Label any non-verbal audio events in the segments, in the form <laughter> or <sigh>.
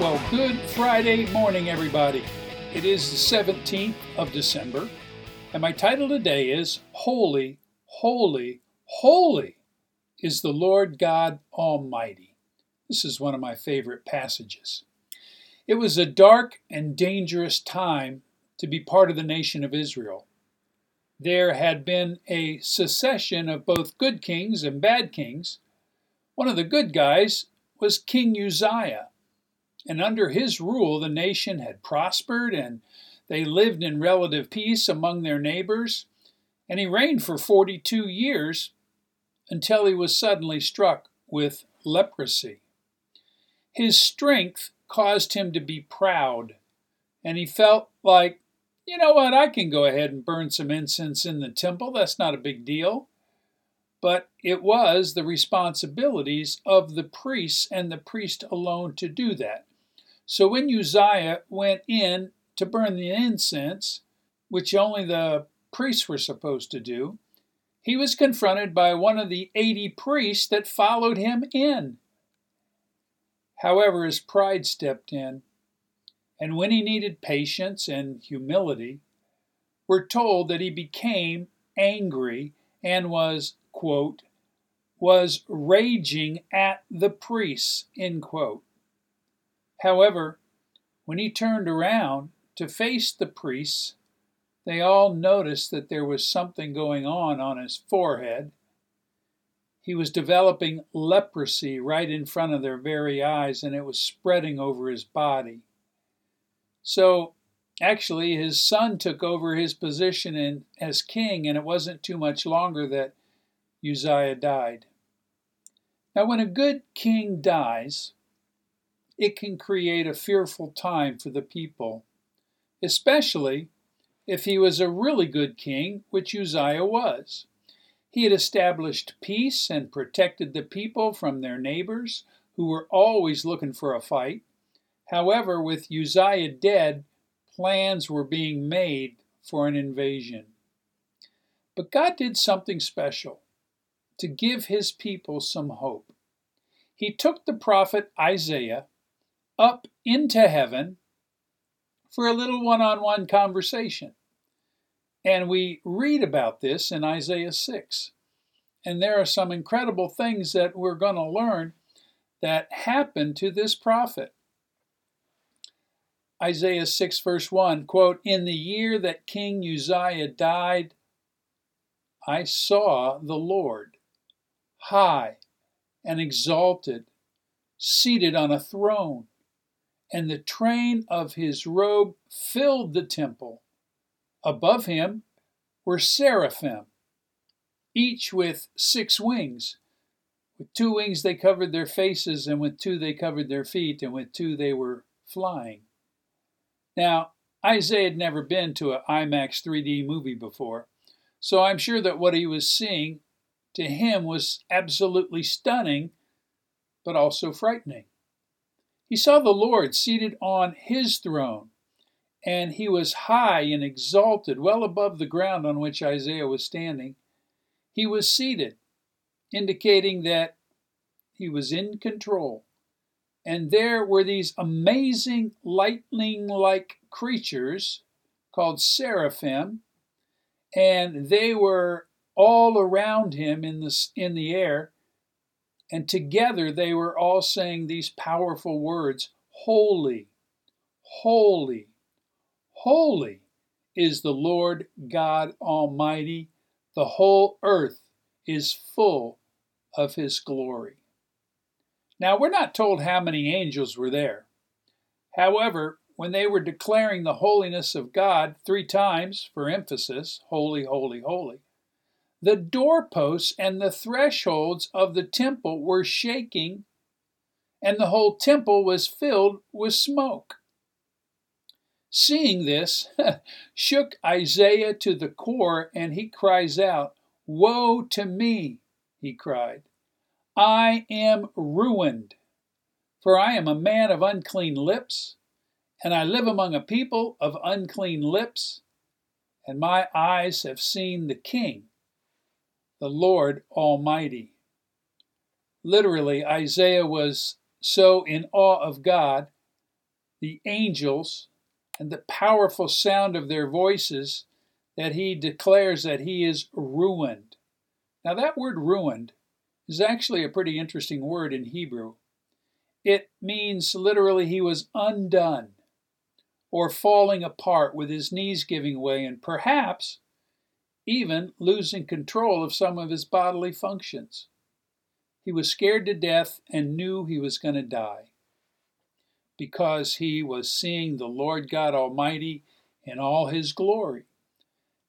Well, good Friday morning, everybody. It is the 17th of December, and my title today is Holy, Holy, Holy is the Lord God Almighty. This is one of my favorite passages. It was a dark and dangerous time to be part of the nation of Israel. There had been a succession of both good kings and bad kings. One of the good guys was King Uzziah and under his rule, the nation had prospered and they lived in relative peace among their neighbors. And he reigned for 42 years until he was suddenly struck with leprosy. His strength caused him to be proud, and he felt like, you know what, I can go ahead and burn some incense in the temple. That's not a big deal. But it was the responsibilities of the priests and the priest alone to do that. So when Uzziah went in to burn the incense, which only the priests were supposed to do, he was confronted by one of the 80 priests that followed him in. However, his pride stepped in, and when he needed patience and humility, we're told that he became angry and was, quote, was raging at the priests, end quote. However, when he turned around to face the priests, they all noticed that there was something going on on his forehead. He was developing leprosy right in front of their very eyes, and it was spreading over his body. So, actually, his son took over his position in, as king, and it wasn't too much longer that Uzziah died. Now, when a good king dies, it can create a fearful time for the people, especially if he was a really good king, which Uzziah was. He had established peace and protected the people from their neighbors, who were always looking for a fight. However, with Uzziah dead, plans were being made for an invasion. But God did something special to give his people some hope. He took the prophet Isaiah up into heaven for a little one on one conversation. And we read about this in Isaiah 6. And there are some incredible things that we're going to learn that happened to this prophet. Isaiah 6, verse 1 quote, In the year that King Uzziah died, I saw the Lord high and exalted, seated on a throne and the train of his robe filled the temple. Above him were seraphim, each with six wings. With two wings they covered their faces, and with two they covered their feet, and with two they were flying. Now, Isaiah had never been to an IMAX 3D movie before, so I'm sure that what he was seeing to him was absolutely stunning, but also frightening. He saw the Lord seated on his throne, and he was high and exalted, well above the ground on which Isaiah was standing. He was seated, indicating that he was in control. And there were these amazing lightning like creatures called seraphim, and they were all around him in the, in the air, and together they were all saying these powerful words Holy, holy, holy is the Lord God Almighty. The whole earth is full of His glory. Now, we're not told how many angels were there. However, when they were declaring the holiness of God three times for emphasis, holy, holy, holy, the doorposts and the thresholds of the temple were shaking, and the whole temple was filled with smoke. Seeing this, <laughs> shook Isaiah to the core, and he cries out, Woe to me! he cried. I am ruined, for I am a man of unclean lips, and I live among a people of unclean lips, and my eyes have seen the King, the Lord Almighty. Literally, Isaiah was so in awe of God the angels and the powerful sound of their voices that he declares that he is ruined. Now, that word ruined is actually a pretty interesting word in Hebrew. It means literally he was undone or falling apart with his knees giving way and perhaps even losing control of some of his bodily functions. He was scared to death and knew he was going to die because he was seeing the Lord God Almighty in all his glory.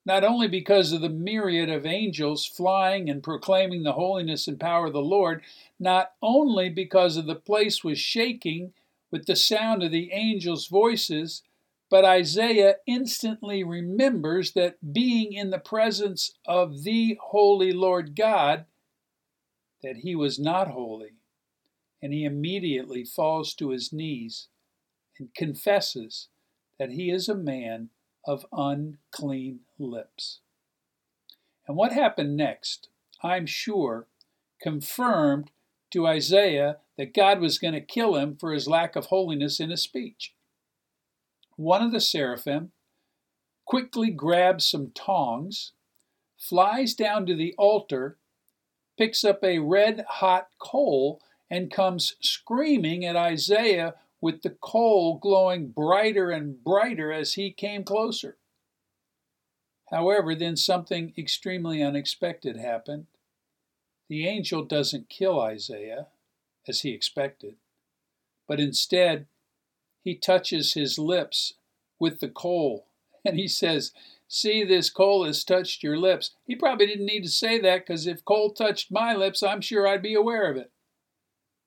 Not only because of the myriad of angels flying and proclaiming the holiness and power of the Lord, not only because of the place was shaking with the sound of the angels' voices, but Isaiah instantly remembers that being in the presence of the holy Lord God, that he was not holy, and he immediately falls to his knees and confesses that he is a man of unclean lips. And what happened next, I'm sure, confirmed to Isaiah that God was going to kill him for his lack of holiness in his speech one of the seraphim quickly grabs some tongs, flies down to the altar, picks up a red hot coal, and comes screaming at Isaiah with the coal glowing brighter and brighter as he came closer. However, then something extremely unexpected happened. The angel doesn't kill Isaiah, as he expected, but instead he touches his lips with the coal. <laughs> And he says, See, this coal has touched your lips. He probably didn't need to say that because if coal touched my lips, I'm sure I'd be aware of it.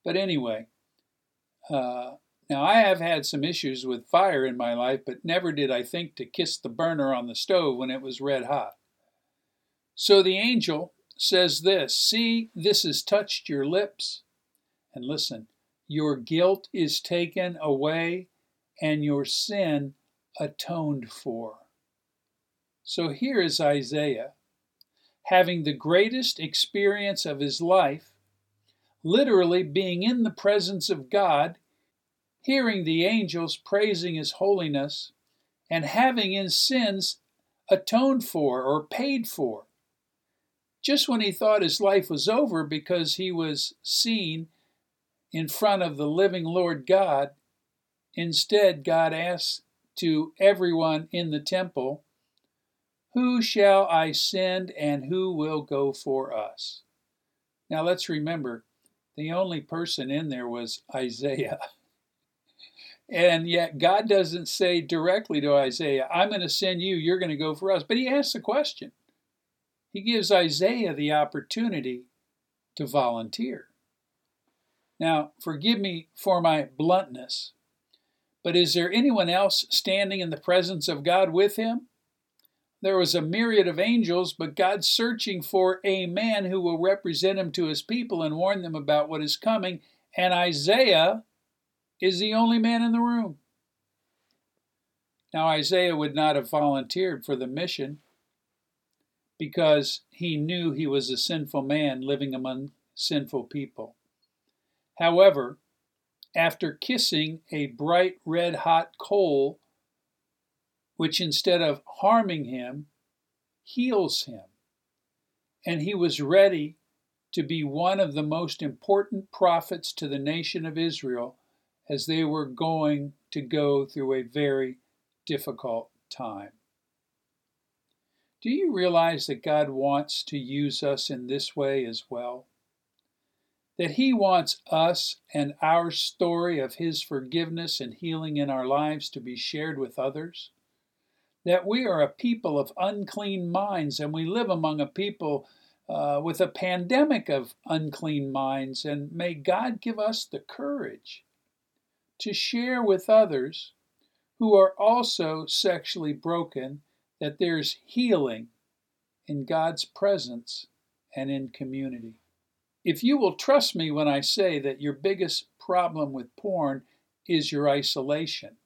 But anyway, uh, now I have had some issues with fire in my life, but never did I think to kiss the burner on the stove when it was red hot. So the angel says this See, this has touched your lips. And listen, your guilt is taken away and your sin atoned for. So here is Isaiah, having the greatest experience of his life, literally being in the presence of God, hearing the angels praising his holiness, and having his sins atoned for or paid for. Just when he thought his life was over because he was seen in front of the living Lord God, instead, God asks to everyone in the temple, Who shall I send and who will go for us? Now let's remember, the only person in there was Isaiah. <laughs> And yet, God doesn't say directly to Isaiah, I'm going to send you, you're going to go for us. But he asks the question. He gives Isaiah the opportunity to volunteer. Now, forgive me for my bluntness, but is there anyone else standing in the presence of God with him? There was a myriad of angels, but God's searching for a man who will represent him to his people and warn them about what is coming, and Isaiah is the only man in the room. Now, Isaiah would not have volunteered for the mission because he knew he was a sinful man living among sinful people. However, after kissing a bright red hot coal, which instead of harming him, heals him. And he was ready to be one of the most important prophets to the nation of Israel as they were going to go through a very difficult time. Do you realize that God wants to use us in this way as well? That He wants us and our story of His forgiveness and healing in our lives to be shared with others. That we are a people of unclean minds and we live among a people uh, with a pandemic of unclean minds, and may God give us the courage to share with others who are also sexually broken that there's healing in God's presence and in community. If you will trust me when I say that your biggest problem with porn is your isolation,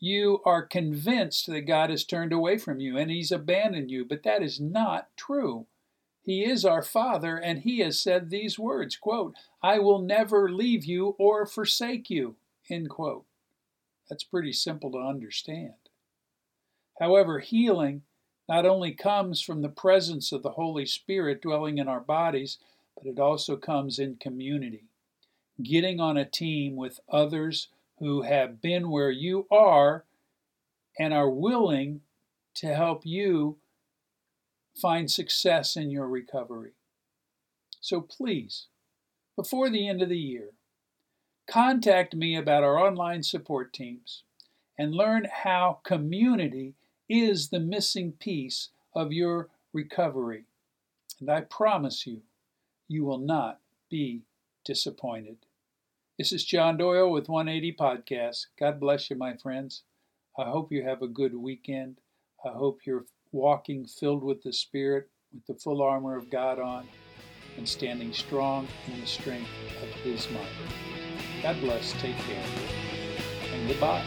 you are convinced that God has turned away from you and He's abandoned you, but that is not true. He is our Father, and He has said these words quote, I will never leave you or forsake you. End quote. That's pretty simple to understand. However, healing not only comes from the presence of the Holy Spirit dwelling in our bodies, but it also comes in community. Getting on a team with others who have been where you are and are willing to help you find success in your recovery. So please, before the end of the year, contact me about our online support teams and learn how community is the missing piece of your recovery. And I promise you, you will not be disappointed. This is John Doyle with 180 Podcast. God bless you, my friends. I hope you have a good weekend. I hope you're walking filled with the Spirit, with the full armor of God on, and standing strong in the strength of His might. God bless. Take care. And goodbye.